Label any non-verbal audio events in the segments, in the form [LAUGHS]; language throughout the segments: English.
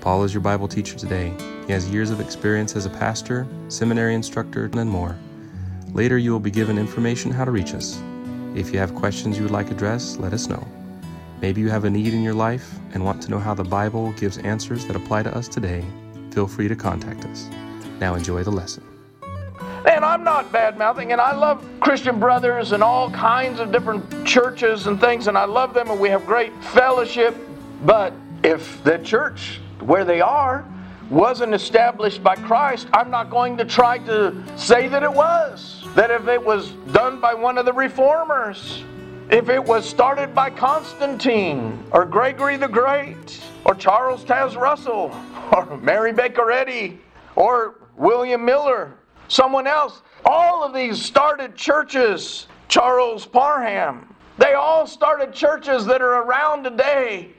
Paul is your Bible teacher today. He has years of experience as a pastor, seminary instructor, and more. Later, you will be given information how to reach us. If you have questions you would like addressed, let us know. Maybe you have a need in your life and want to know how the Bible gives answers that apply to us today. Feel free to contact us. Now, enjoy the lesson. And I'm not bad mouthing, and I love Christian brothers and all kinds of different churches and things, and I love them, and we have great fellowship. But if the church where they are wasn't established by Christ, I'm not going to try to say that it was. That if it was done by one of the reformers, if it was started by Constantine or Gregory the Great or Charles Taze Russell [LAUGHS] or Mary Baker Eddy or William Miller someone else. All of these started churches. Charles Parham. They all started churches that are around today,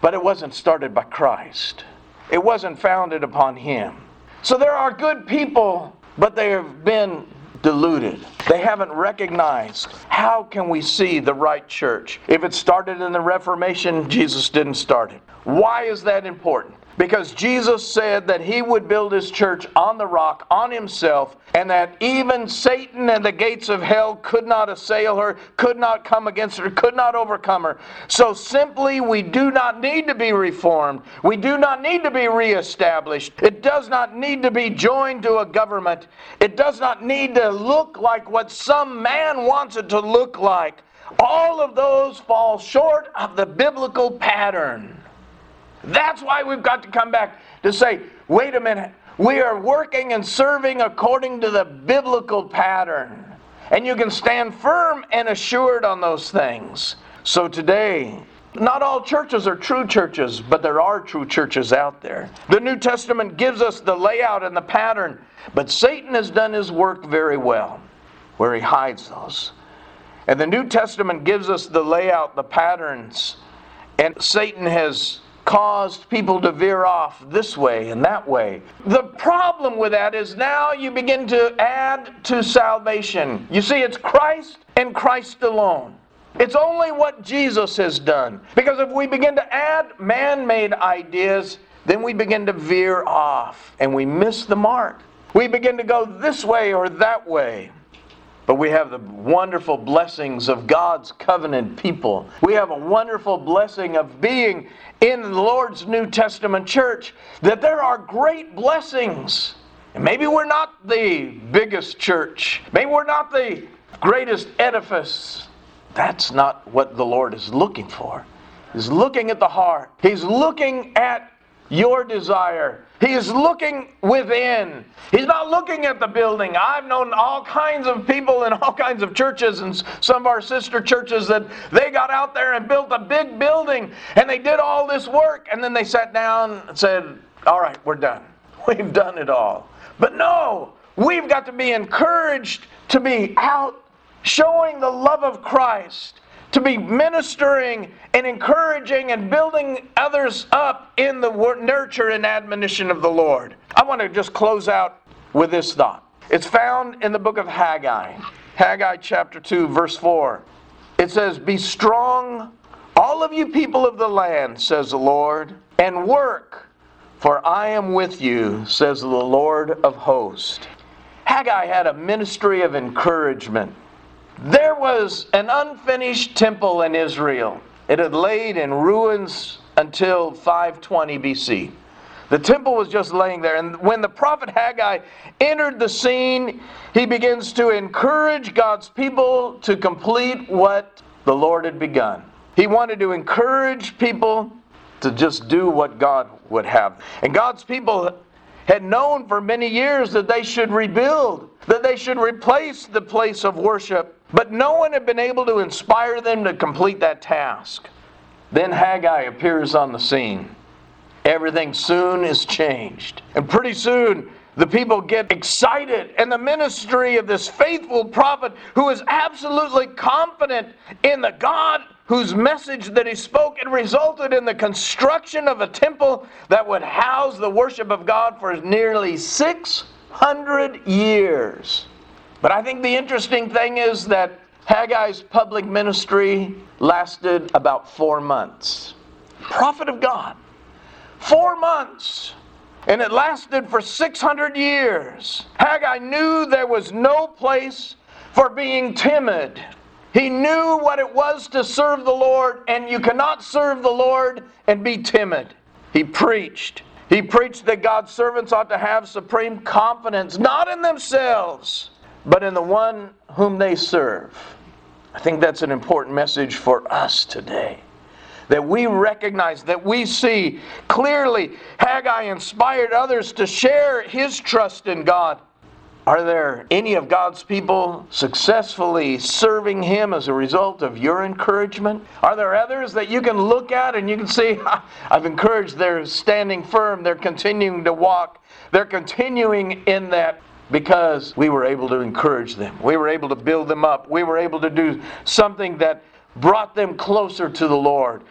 but it wasn't started by Christ. It wasn't founded upon Him. So there are good people, but they have been deluded. They haven't recognized how can we see the right church? If it started in the Reformation, Jesus didn't start it. Why is that important? Because Jesus said that he would build his church on the rock, on himself, and that even Satan and the gates of hell could not assail her, could not come against her, could not overcome her. So simply, we do not need to be reformed. We do not need to be reestablished. It does not need to be joined to a government. It does not need to look like what some man wants it to look like. All of those fall short of the biblical pattern. That's why we've got to come back to say, wait a minute, we are working and serving according to the biblical pattern. And you can stand firm and assured on those things. So today, not all churches are true churches, but there are true churches out there. The New Testament gives us the layout and the pattern, but Satan has done his work very well, where he hides those. And the New Testament gives us the layout, the patterns, and Satan has caused people to veer off this way and that way. The problem with that is now you begin to add to salvation. You see, it's Christ and Christ alone. It's only what Jesus has done. Because if we begin to add man made ideas, then we begin to veer off and we miss the mark. We begin to go this way or that way. But we have the wonderful blessings of God's covenant people. We have a wonderful blessing of being in the Lord's New Testament church, that there are great blessings. And maybe we're not the biggest church, maybe we're not the greatest edifice. That's not what the Lord is looking for. He's looking at the heart, He's looking at your desire. He is looking within. He's not looking at the building. I've known all kinds of people in all kinds of churches and some of our sister churches that they got out there and built a big building and they did all this work and then they sat down and said, All right, we're done. [LAUGHS] We've done it all. But no, we've got to be encouraged to be out showing the love of Christ to be ministering and encouraging and building others up in the nurture and admonition of the Lord. I want to just close out with this thought. It's found in the book of Haggai, Haggai chapter 2, verse 4. It says, Be strong, all of you people of the land, says the Lord, and work, for I am with you, says the Lord of hosts. Haggai had a ministry of encouragement. There was an unfinished temple in Israel. It had laid in ruins until 520 BC. The temple was just laying there. And when the prophet Haggai entered the scene, he begins to encourage God's people to complete what the Lord had begun. He wanted to encourage people to just do what God would have. And God's people had known for many years that they should rebuild, that they should replace the place of worship but no one had been able to inspire them to complete that task. Then Haggai appears on the scene. Everything soon is changed. And pretty soon, the people get excited, and the ministry of this faithful prophet who is absolutely confident in the God whose message that he spoke it resulted in the construction of a temple that would house the worship of God for nearly 600 years. But I think the interesting thing is that Haggai's public ministry lasted about four months. Prophet of God. Four months. And it lasted for 600 years. Haggai knew there was no place for being timid. He knew what it was to serve the Lord, and you cannot serve the Lord and be timid. He preached. He preached that God's servants ought to have supreme confidence, not in themselves, but in the one whom they serve. I think that's an important message for us today. That we recognize, that we see clearly Haggai inspired others to share his trust in God. Are there any of God's people successfully serving Him as a result of your encouragement? Are there others that you can look at and you can see, [LAUGHS] I've encouraged, they're standing firm, they're continuing to walk, they're continuing in that because we were able to encourage them. We were able to build them up. We were able to do something that brought them closer to the Lord.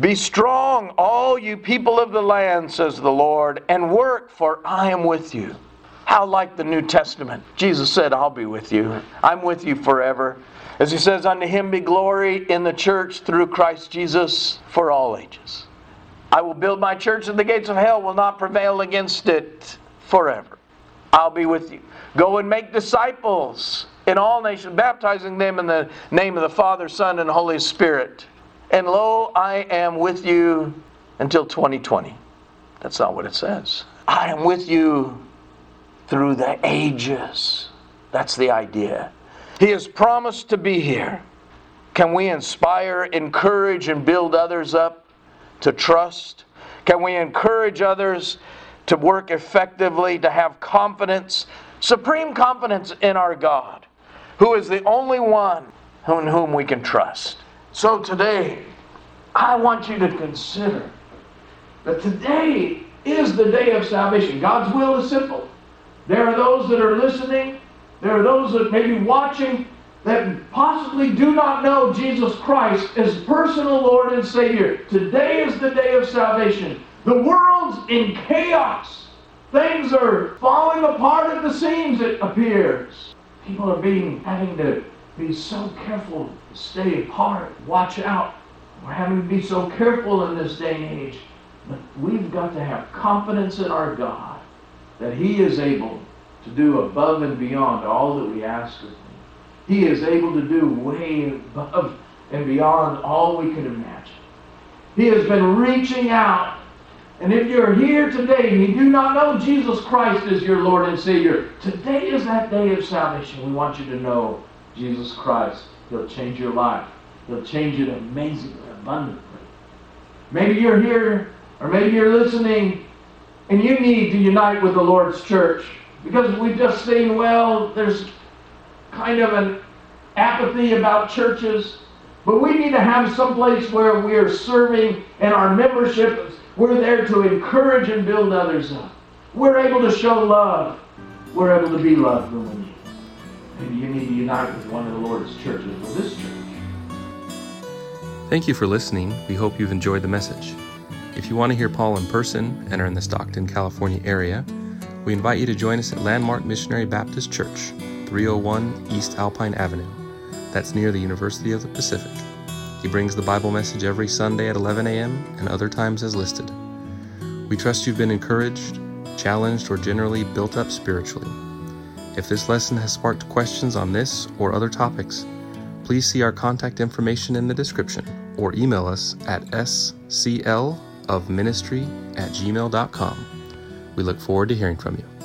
Be strong, all you people of the land, says the Lord, and work, for I am with you. How like the New Testament. Jesus said, I'll be with you. I'm with you forever. As he says, Unto him be glory in the church through Christ Jesus for all ages. I will build my church, and the gates of hell will not prevail against it forever. I'll be with you. Go and make disciples in all nations, baptizing them in the name of the Father, Son, and Holy Spirit. And lo, I am with you until 2020. That's not what it says. I am with you through the ages. That's the idea. He has promised to be here. Can we inspire, encourage, and build others up to trust? Can we encourage others to work effectively, to have confidence, supreme confidence in our God, who is the only one in whom we can trust. So today, I want you to consider that today is the day of salvation. God's will is simple. There are those that are listening, there are those that may be watching that possibly do not know Jesus Christ as personal Lord and Savior. Today is the day of salvation. The world's in chaos. Things are falling apart at the seams, it appears. People are being having to be so careful stay apart, watch out. We're having to be so careful in this day and age. But we've got to have confidence in our God that He is able to do above and beyond all that we ask of Him. He is able to do way above and beyond all we can imagine. He has been reaching out and if you're here today and you do not know Jesus Christ as your Lord and Savior, today is that day of salvation. We want you to know Jesus Christ. He'll change your life. He'll change it amazingly, abundantly. Maybe you're here, or maybe you're listening, and you need to unite with the Lord's church. Because we've just seen, well, there's kind of an apathy about churches. But we need to have some place where we are serving and our membership we're there to encourage and build others up. We're able to show love. We're able to be loved when we need. Maybe you need to unite with one of the Lord's churches or this church. Thank you for listening. We hope you've enjoyed the message. If you want to hear Paul in person and are in the Stockton, California area, we invite you to join us at Landmark Missionary Baptist Church, 301 East Alpine Avenue. That's near the University of the Pacific. He brings the Bible message every Sunday at 11 a.m. and other times as listed. We trust you've been encouraged, challenged, or generally built up spiritually. If this lesson has sparked questions on this or other topics, please see our contact information in the description or email us at sclofministry at gmail.com. We look forward to hearing from you.